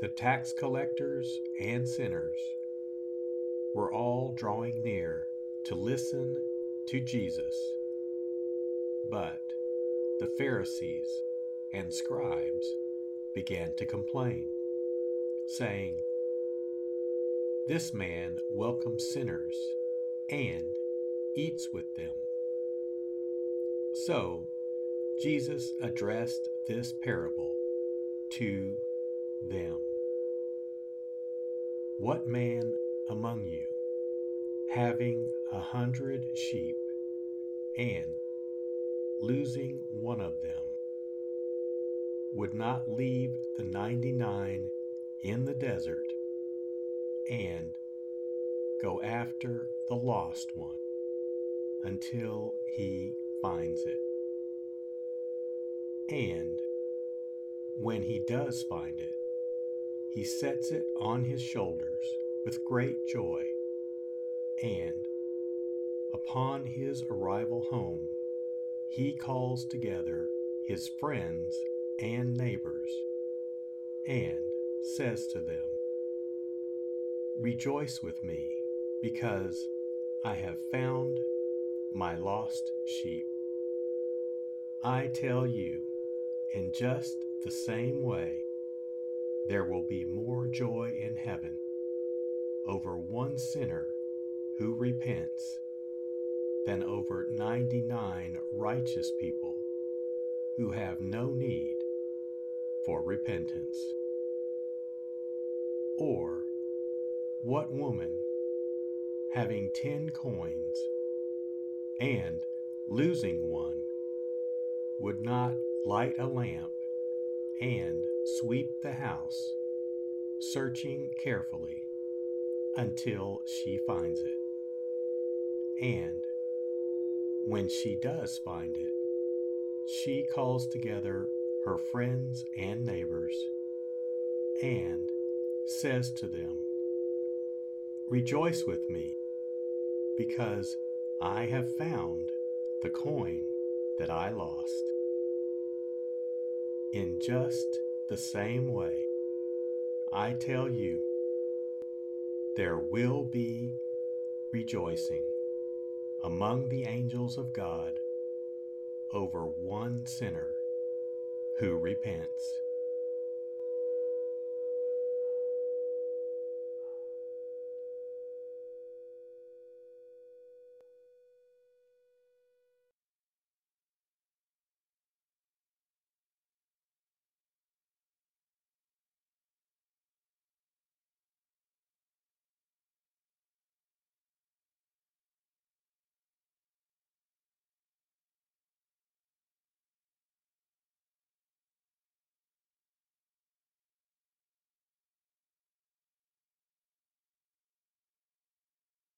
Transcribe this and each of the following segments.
The tax collectors and sinners were all drawing near to listen to Jesus. But the Pharisees and scribes began to complain, saying, This man welcomes sinners and eats with them. So Jesus addressed this parable to them. What man among you, having a hundred sheep, and losing one of them, would not leave the ninety nine in the desert and go after the lost one until he finds it? And when he does find it, he sets it on his shoulders with great joy, and upon his arrival home, he calls together his friends and neighbors and says to them, Rejoice with me, because I have found my lost sheep. I tell you, in just the same way, there will be more joy in heaven over one sinner who repents than over 99 righteous people who have no need for repentance. Or, what woman, having ten coins and losing one, would not light a lamp and sweep the house, searching carefully until she finds it. And when she does find it, she calls together her friends and neighbors and says to them, Rejoice with me, because I have found the coin that I lost. In just the same way, I tell you, there will be rejoicing among the angels of God over one sinner who repents.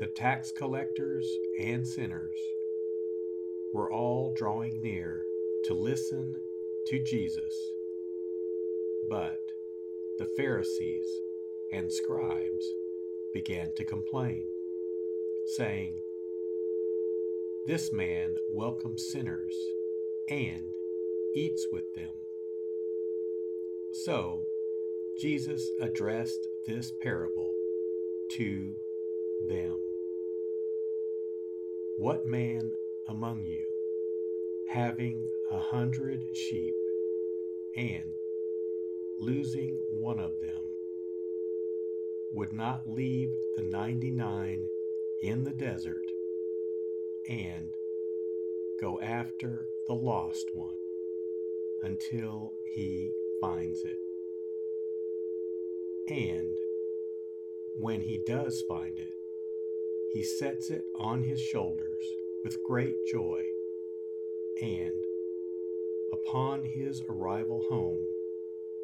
The tax collectors and sinners were all drawing near to listen to Jesus. But the Pharisees and scribes began to complain, saying, This man welcomes sinners and eats with them. So Jesus addressed this parable to them. What man among you, having a hundred sheep, and losing one of them, would not leave the ninety nine in the desert and go after the lost one until he finds it? And when he does find it, he sets it on his shoulders with great joy, and upon his arrival home,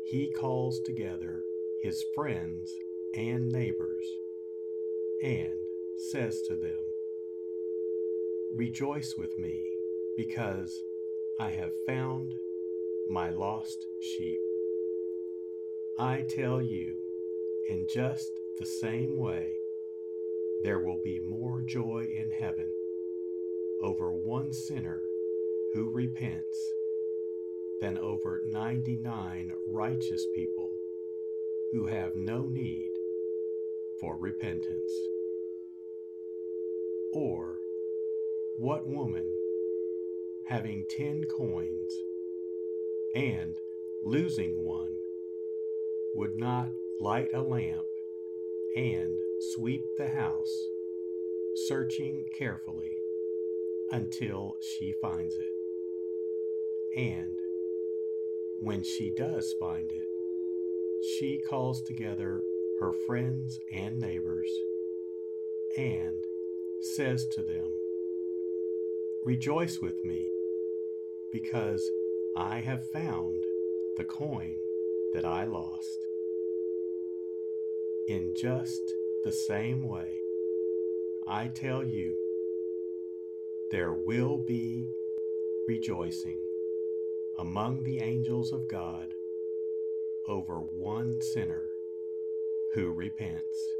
he calls together his friends and neighbors and says to them, Rejoice with me, because I have found my lost sheep. I tell you, in just the same way, there will be more joy in heaven over one sinner who repents than over 99 righteous people who have no need for repentance. Or, what woman, having ten coins and losing one, would not light a lamp and sweep the house, searching carefully until she finds it. And when she does find it, she calls together her friends and neighbors and says to them, Rejoice with me, because I have found the coin that I lost. In just the same way, I tell you, there will be rejoicing among the angels of God over one sinner who repents.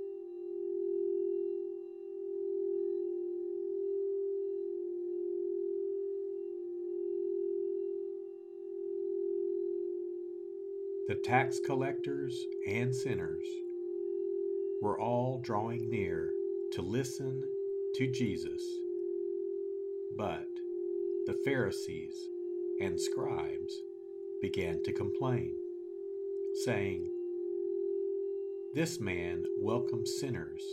The tax collectors and sinners were all drawing near to listen to Jesus. But the Pharisees and scribes began to complain, saying, This man welcomes sinners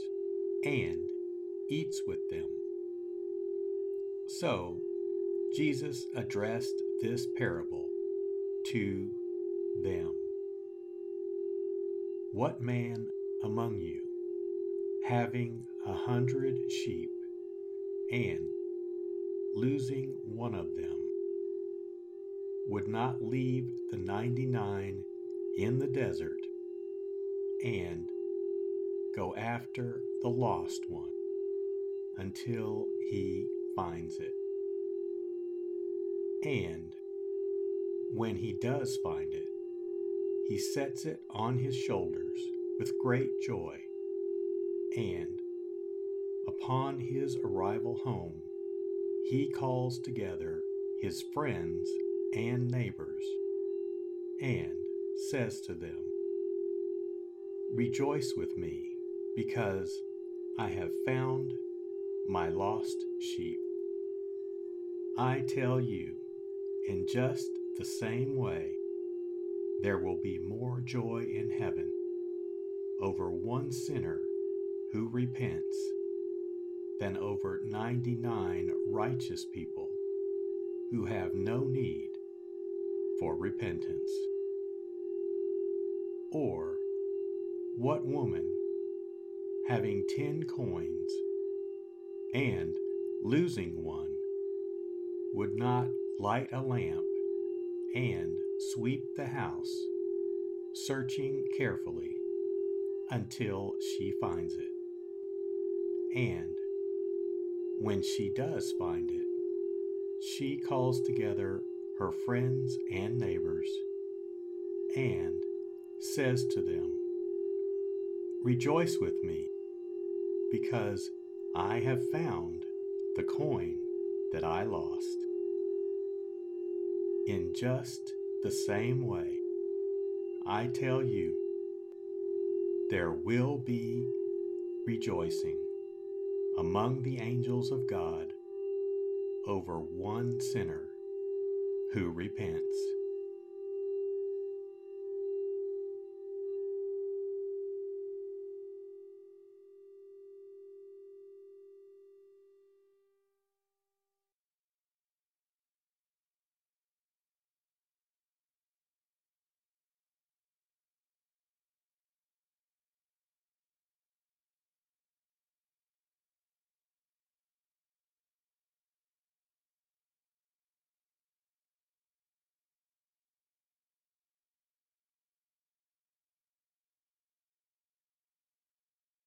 and eats with them. So Jesus addressed this parable to them. What man among you, having a hundred sheep, and losing one of them, would not leave the ninety nine in the desert and go after the lost one until he finds it? And when he does find it, he sets it on his shoulders with great joy, and upon his arrival home, he calls together his friends and neighbors and says to them, Rejoice with me, because I have found my lost sheep. I tell you, in just the same way, there will be more joy in heaven over one sinner who repents than over 99 righteous people who have no need for repentance. Or, what woman, having ten coins and losing one, would not light a lamp and sweep the house, searching carefully until she finds it. And when she does find it, she calls together her friends and neighbors and says to them, Rejoice with me, because I have found the coin that I lost. In just the same way, I tell you, there will be rejoicing among the angels of God over one sinner who repents.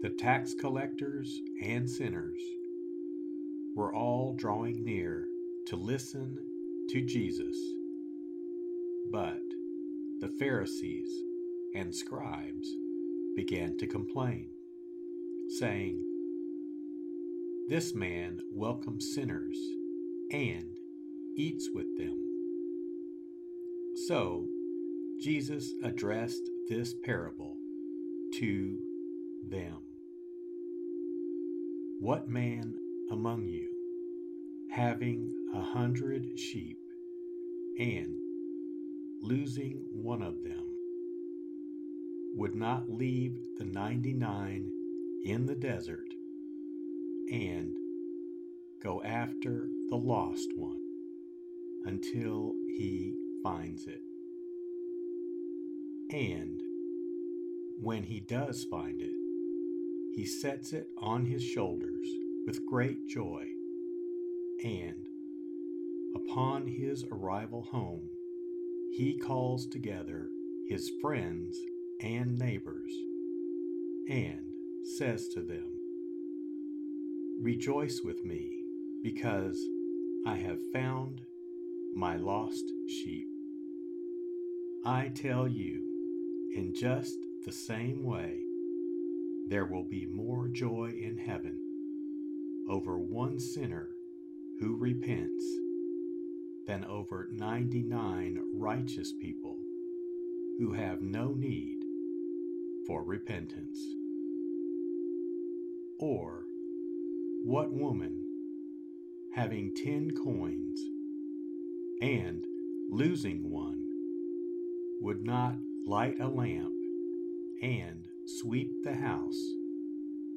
The tax collectors and sinners were all drawing near to listen to Jesus. But the Pharisees and scribes began to complain, saying, This man welcomes sinners and eats with them. So Jesus addressed this parable to them. What man among you, having a hundred sheep, and losing one of them, would not leave the ninety nine in the desert and go after the lost one until he finds it? And when he does find it, he sets it on his shoulders with great joy, and upon his arrival home, he calls together his friends and neighbors and says to them, Rejoice with me, because I have found my lost sheep. I tell you, in just the same way, there will be more joy in heaven over one sinner who repents than over 99 righteous people who have no need for repentance. Or, what woman, having ten coins and losing one, would not light a lamp and sweep the house,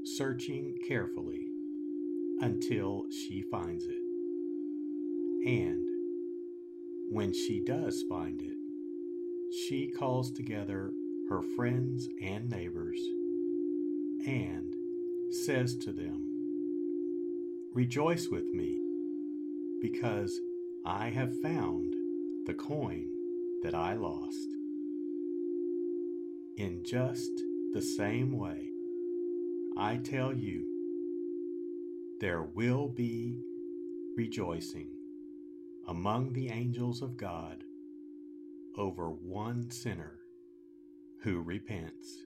searching carefully until she finds it. And when she does find it, she calls together her friends and neighbors and says to them, Rejoice with me, because I have found the coin that I lost. In just the same way, I tell you, there will be rejoicing among the angels of God over one sinner who repents.